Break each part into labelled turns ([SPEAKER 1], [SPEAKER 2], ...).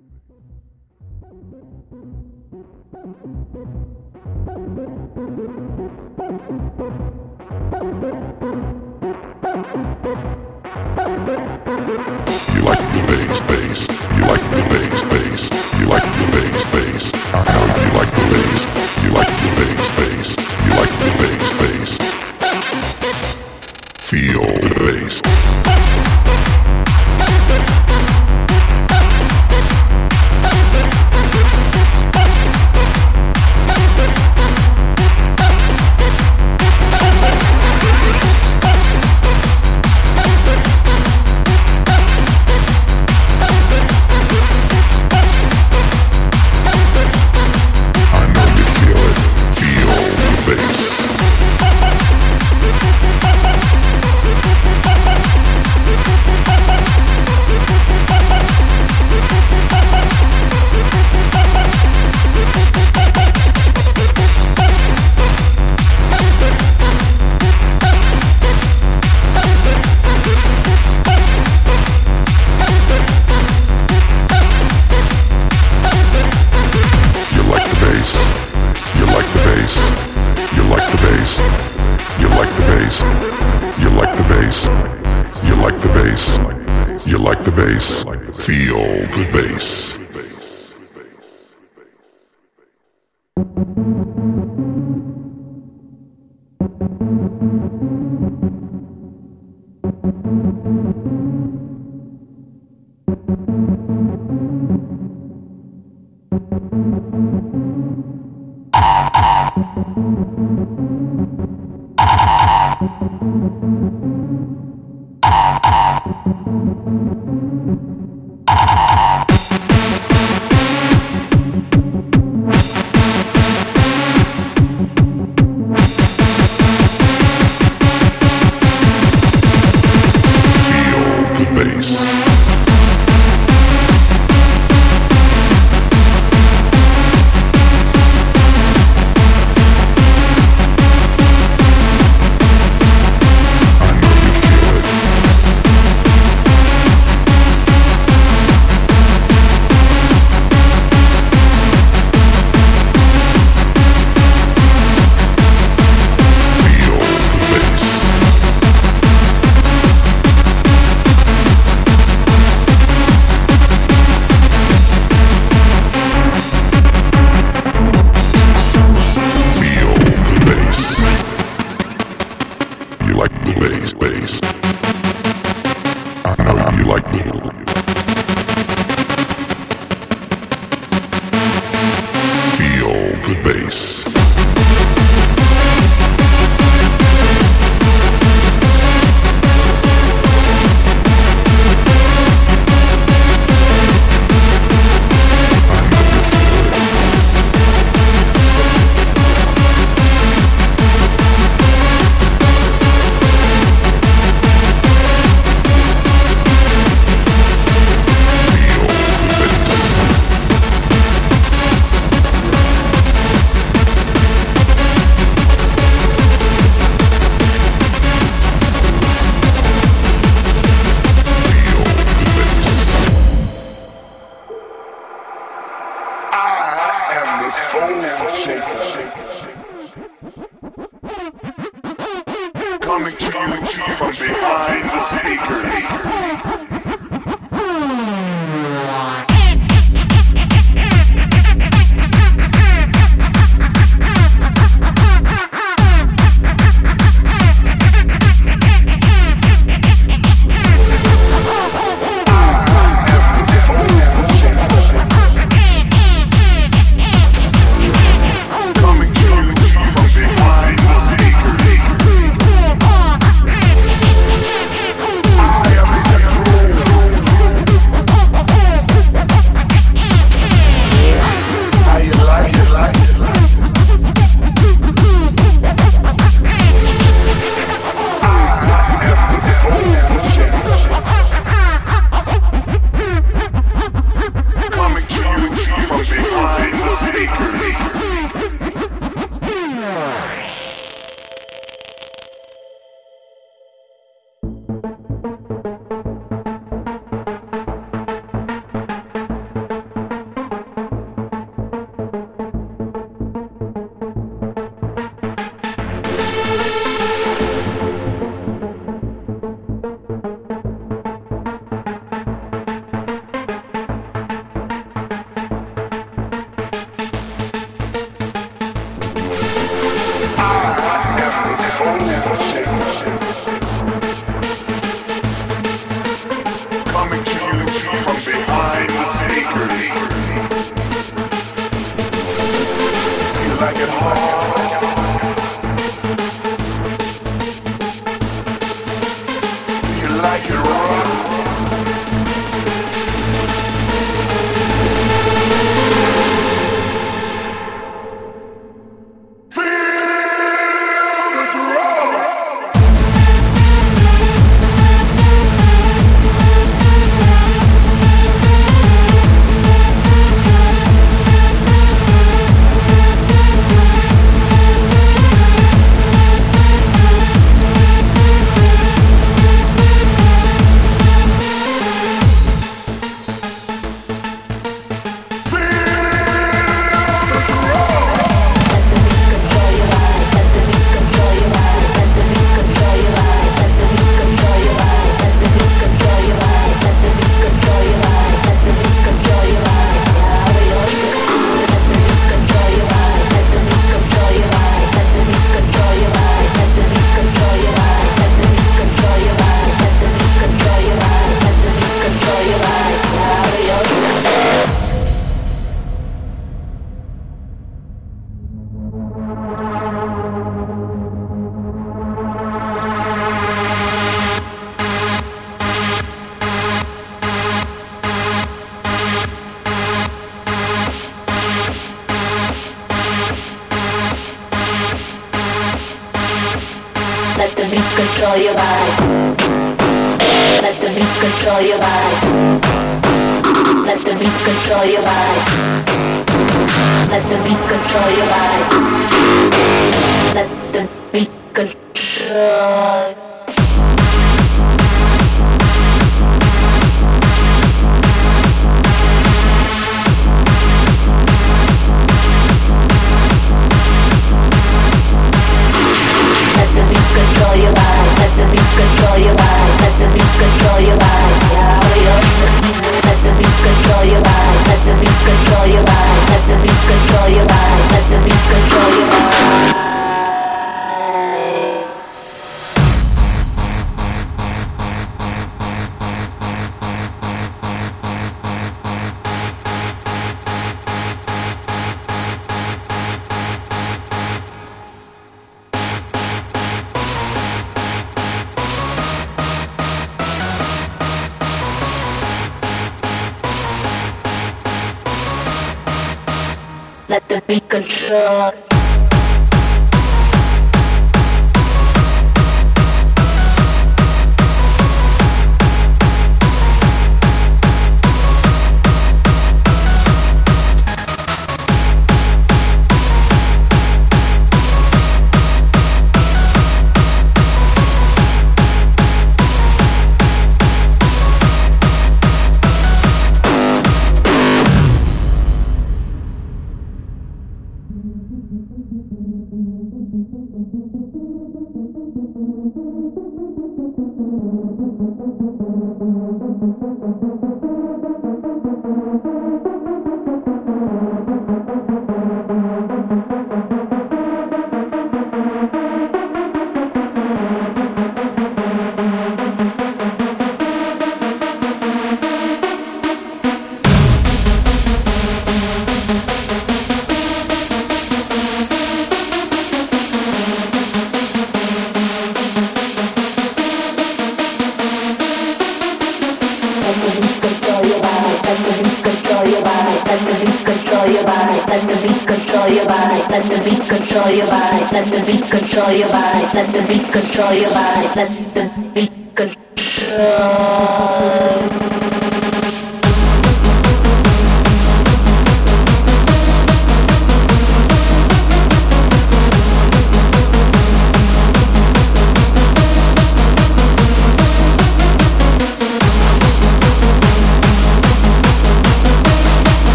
[SPEAKER 1] You like the bass, bass. You like the bass, bass. You like the bass, bass. I know you like the bass. You like the bass,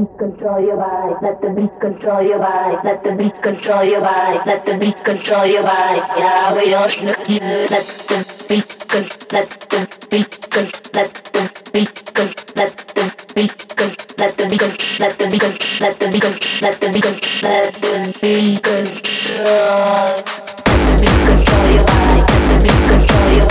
[SPEAKER 2] beat control your body. Let the beat control your body. Let the beat control your body. Let the beat control your body. Ja, we all Let the beat con. Let the beat con. Let the beat con. Let the beat con. Let the beat con. Let the beat con. Let the beat con. Let the beat con. Let the beat control. Let the beat control your body. Let the beat control your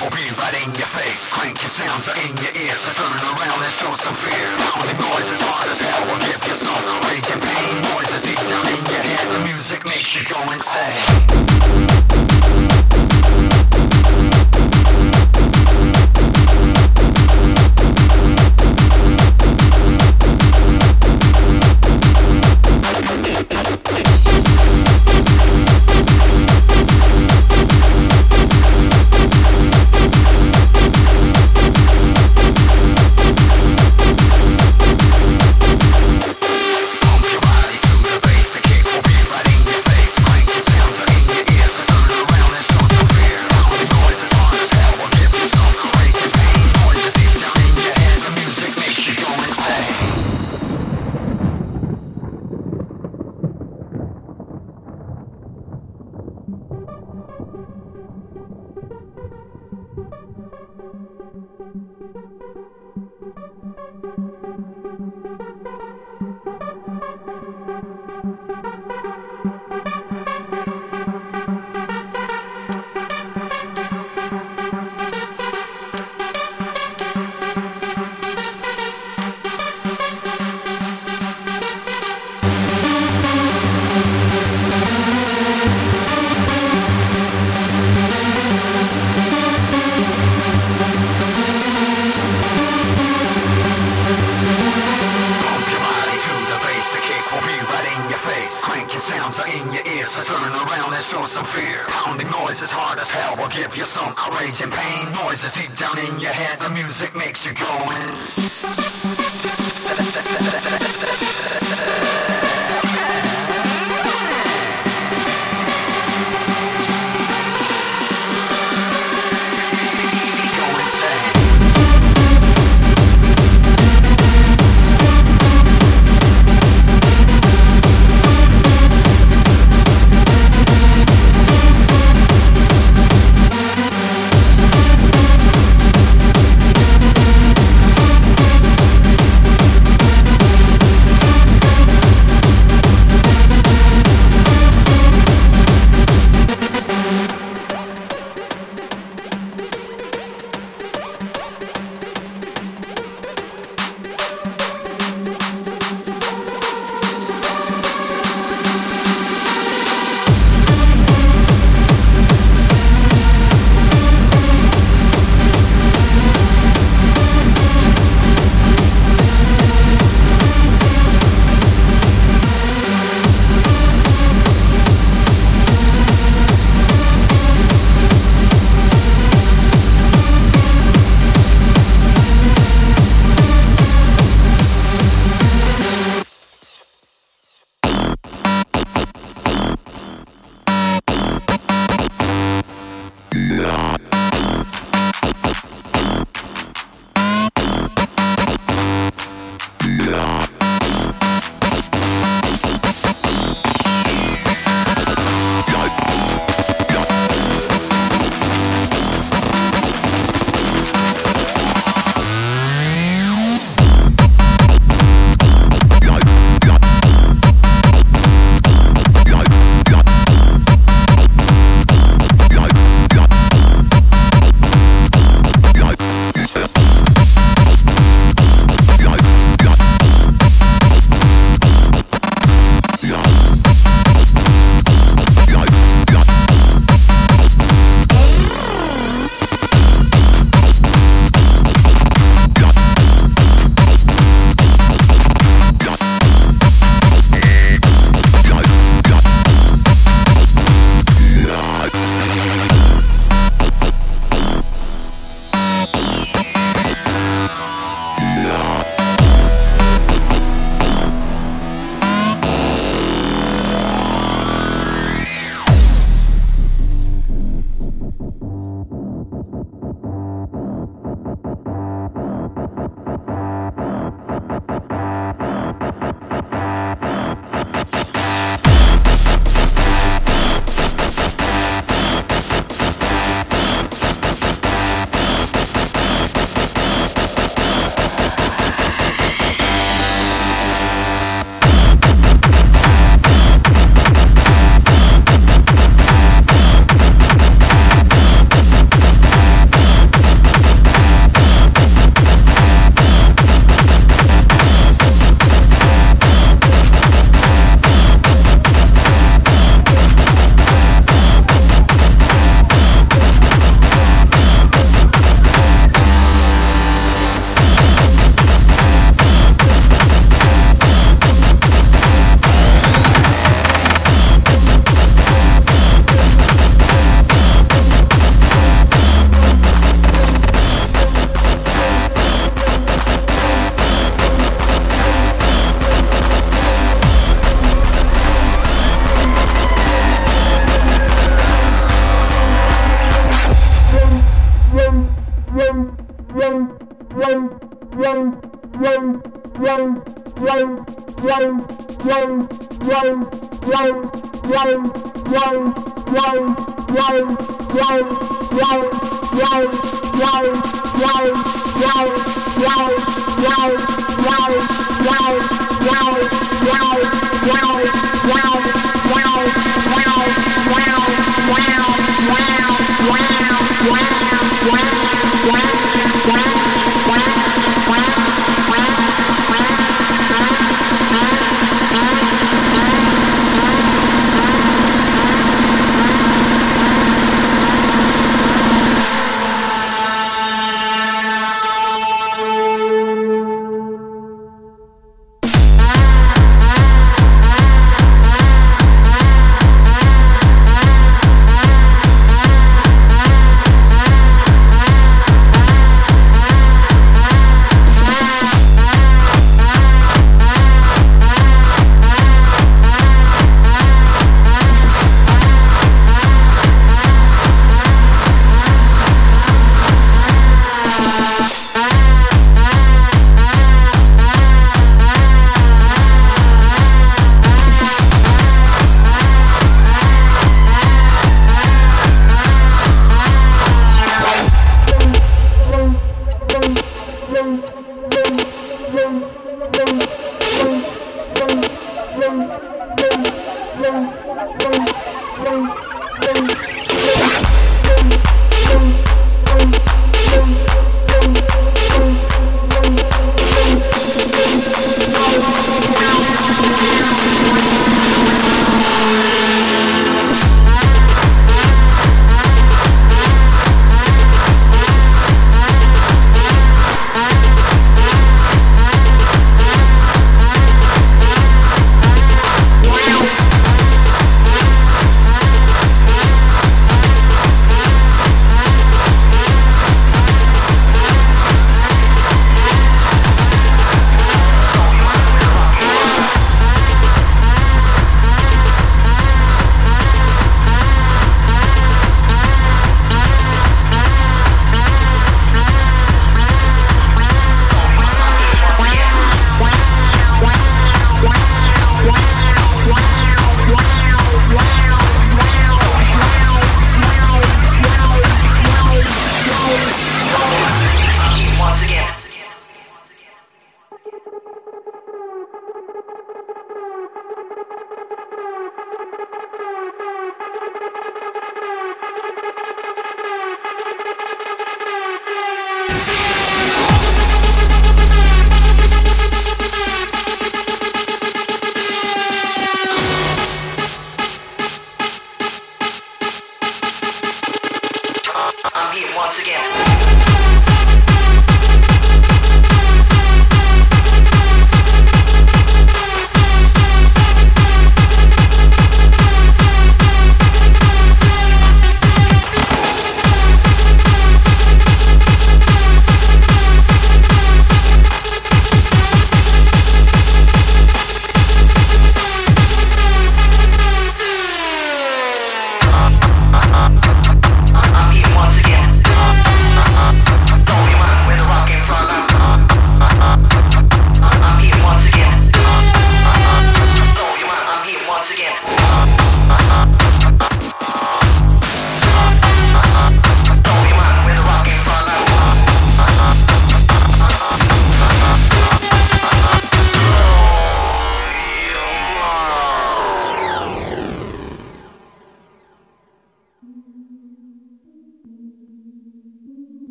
[SPEAKER 3] will be right in your face. Crank your sounds are in your ears, so turn around and show some fear. Pounding noise as hard as hell will give you some rage and pain. Noises deep down in your head, the music makes you go insane.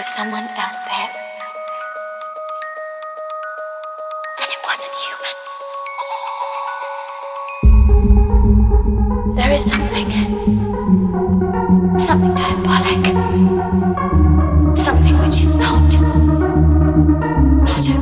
[SPEAKER 4] Was someone else there. And it wasn't human. There is something. Something diabolic. Something which is not. Not at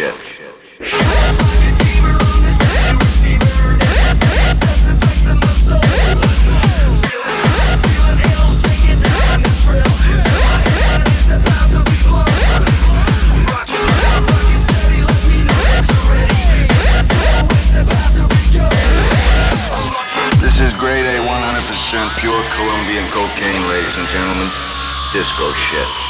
[SPEAKER 5] Disco shit. This is grade A 100% pure Colombian cocaine, ladies and gentlemen. Disco shit.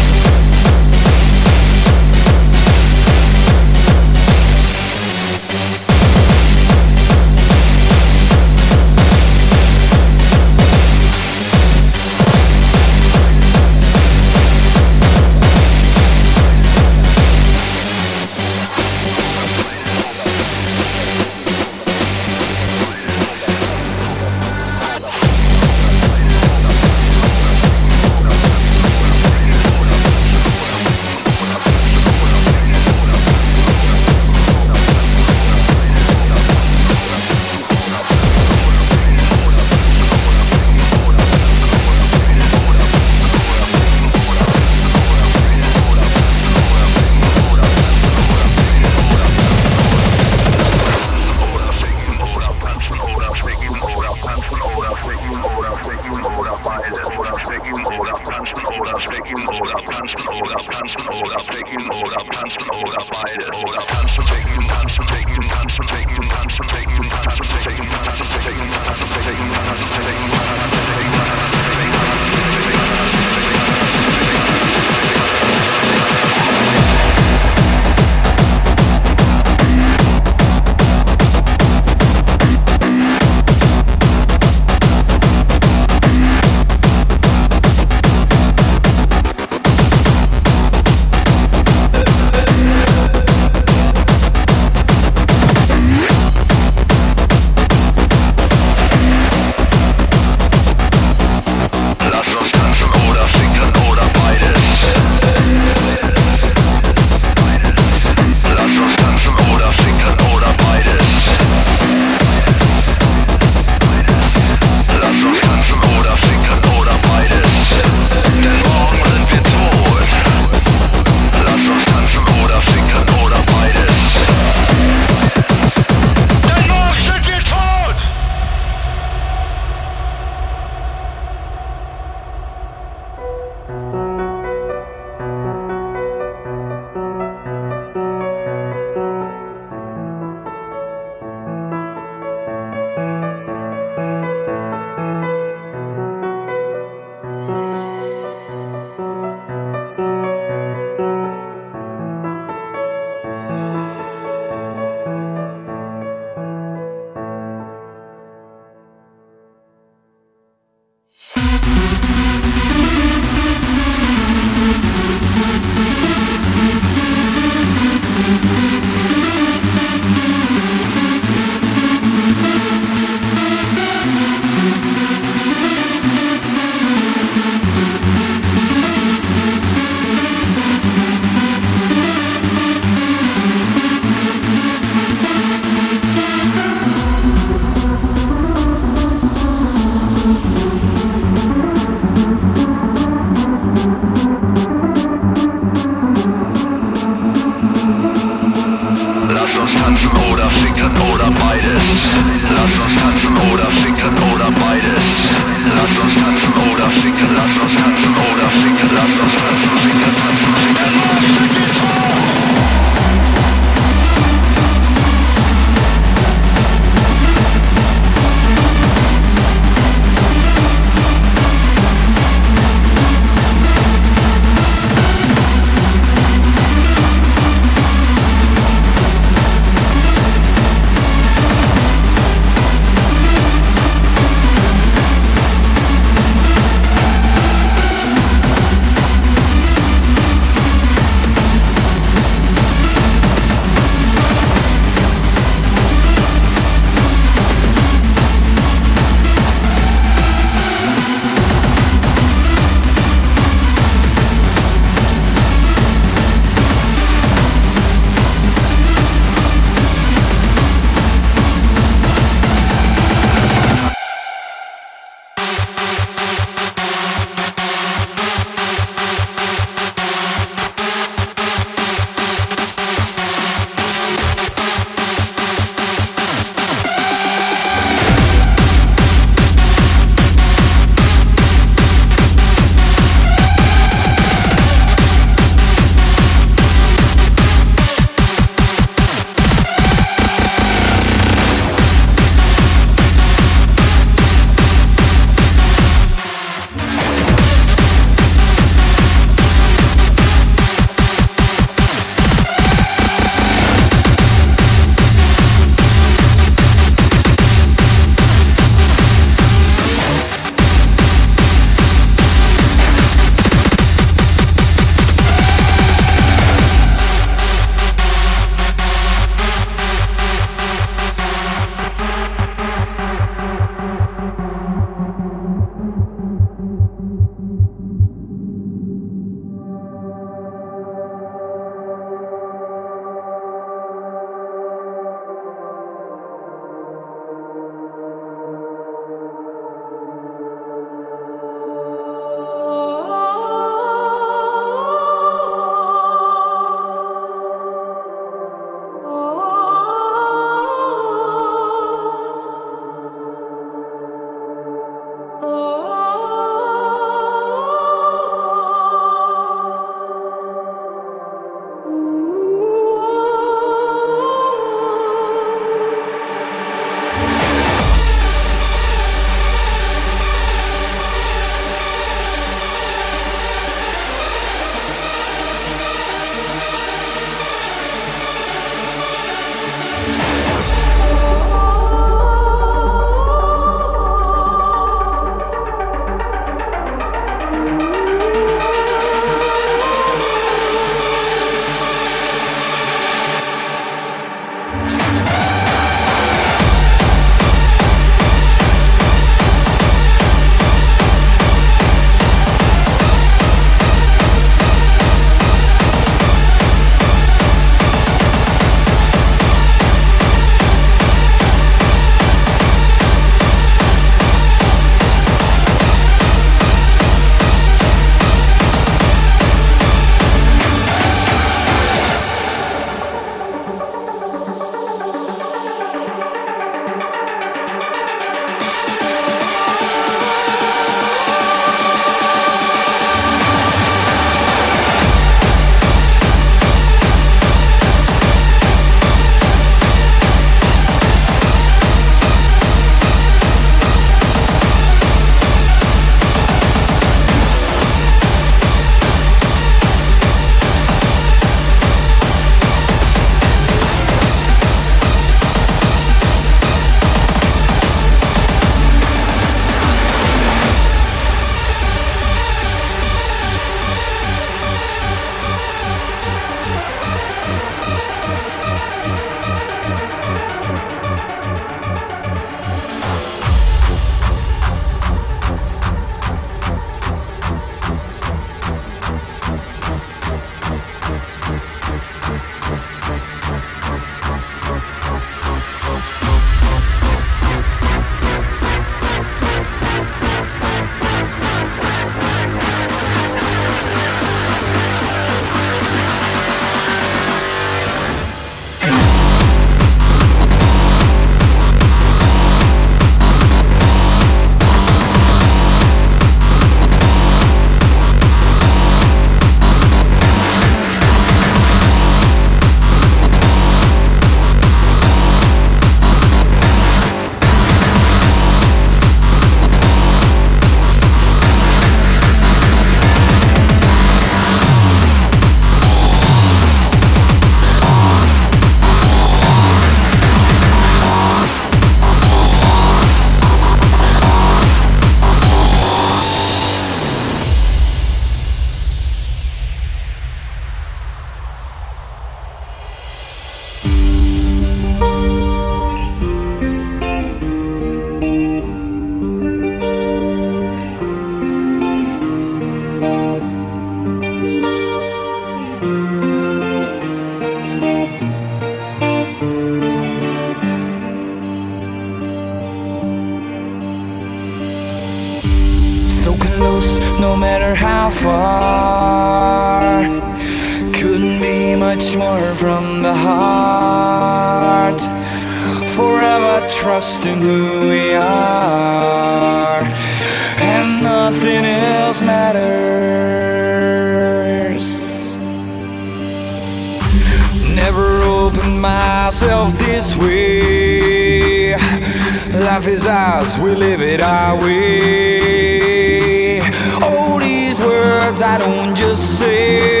[SPEAKER 5] I don't just say,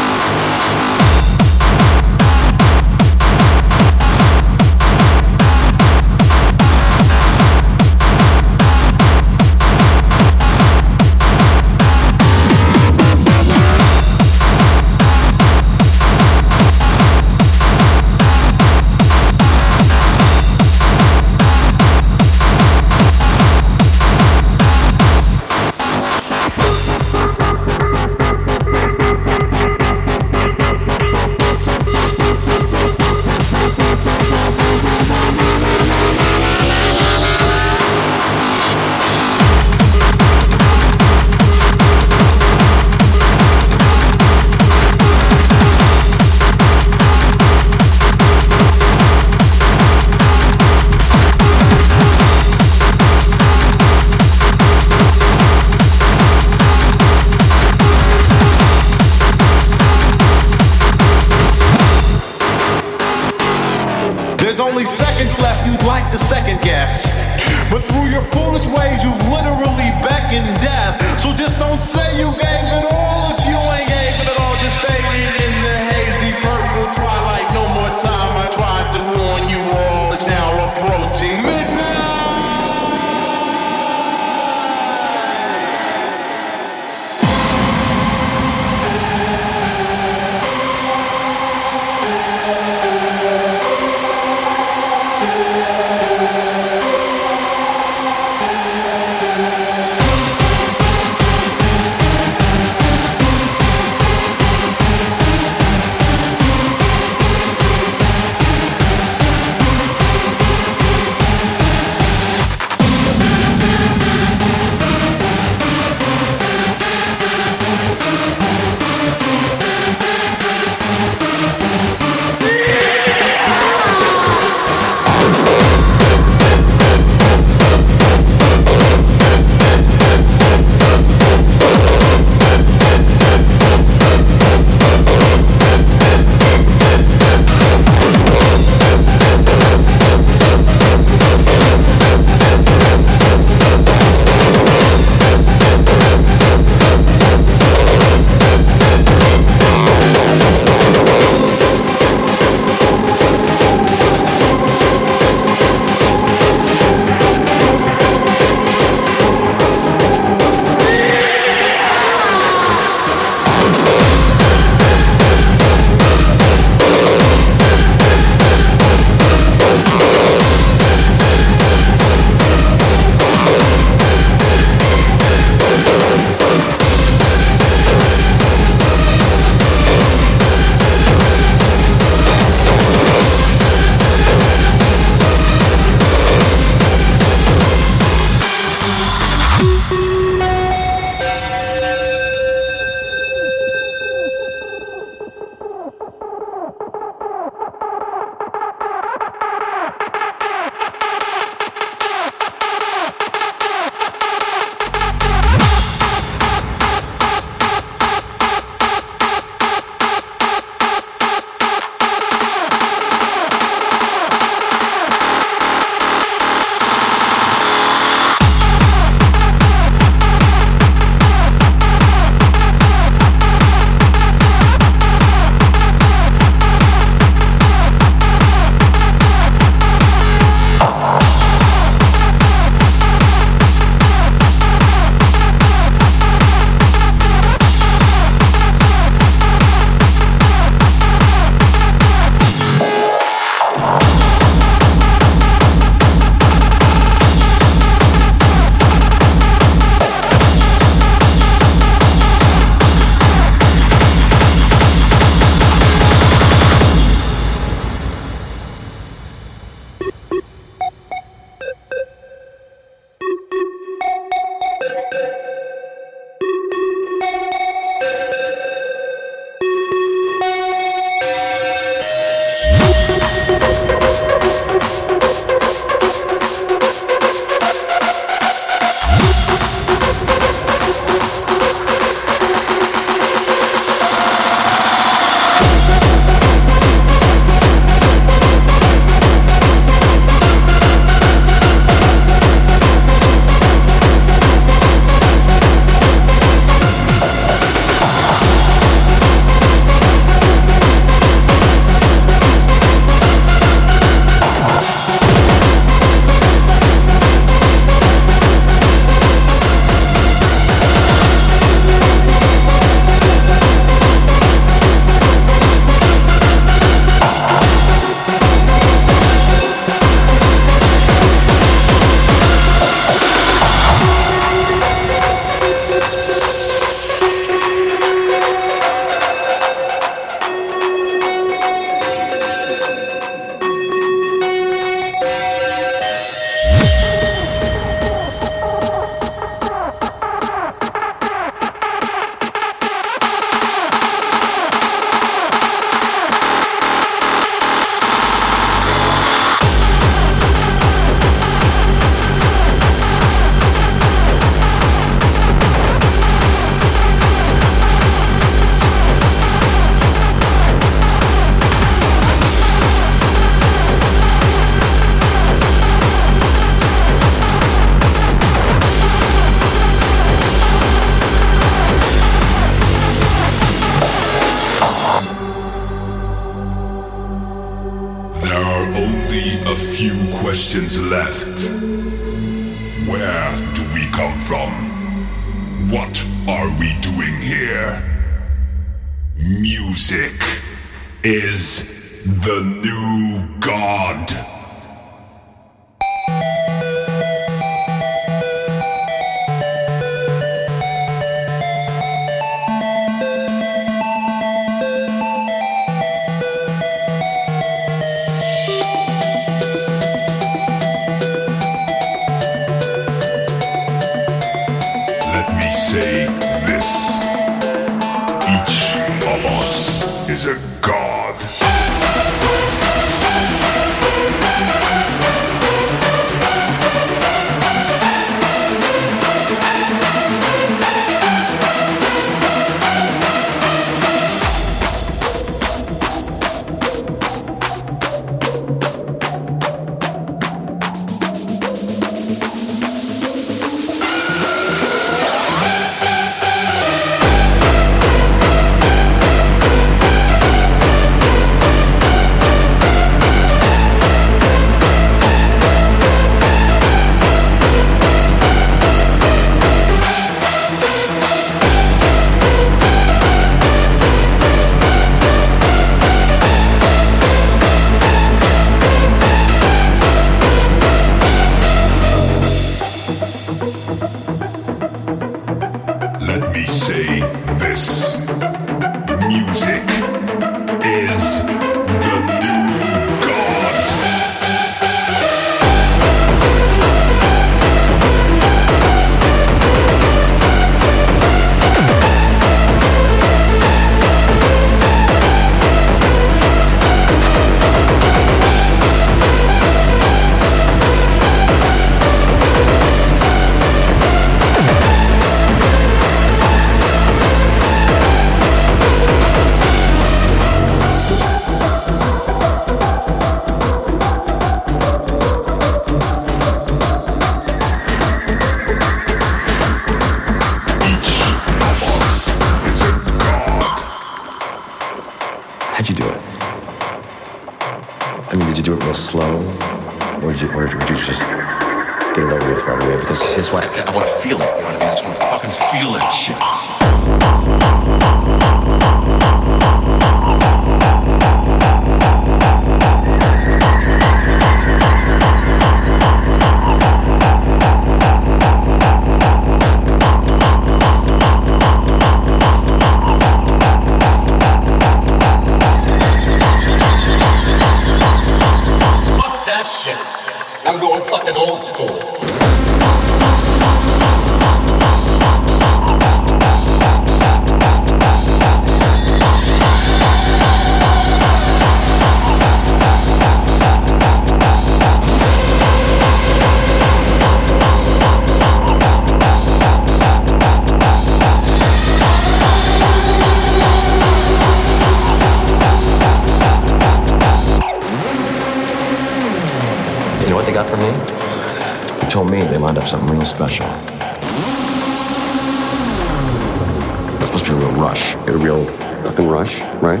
[SPEAKER 6] rush, a real fucking rush, right?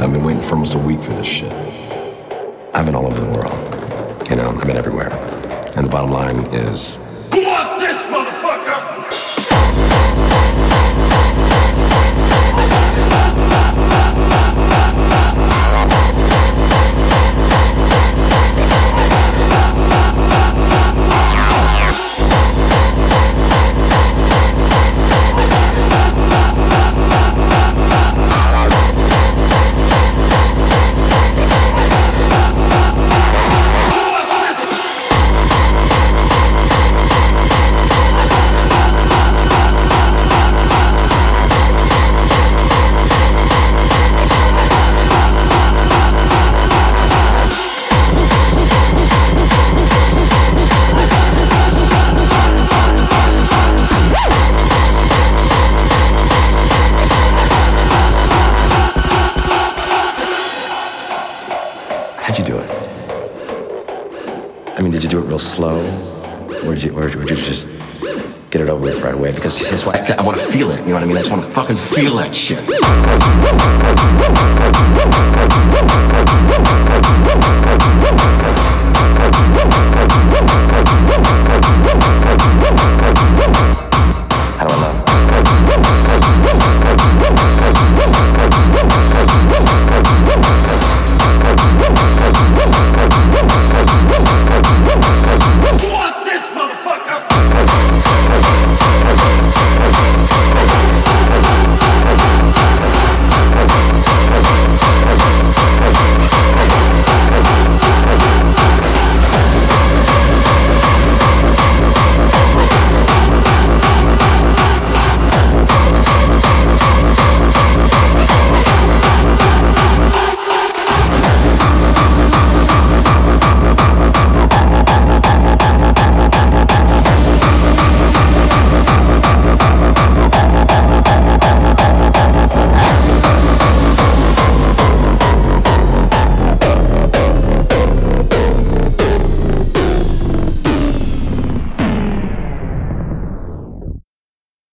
[SPEAKER 6] I've been waiting for almost a week for this shit. I've been all over the world. You know, I've been everywhere. And the bottom line is that's why I, I want to feel it. You know what I mean? I just want to fucking feel that shit.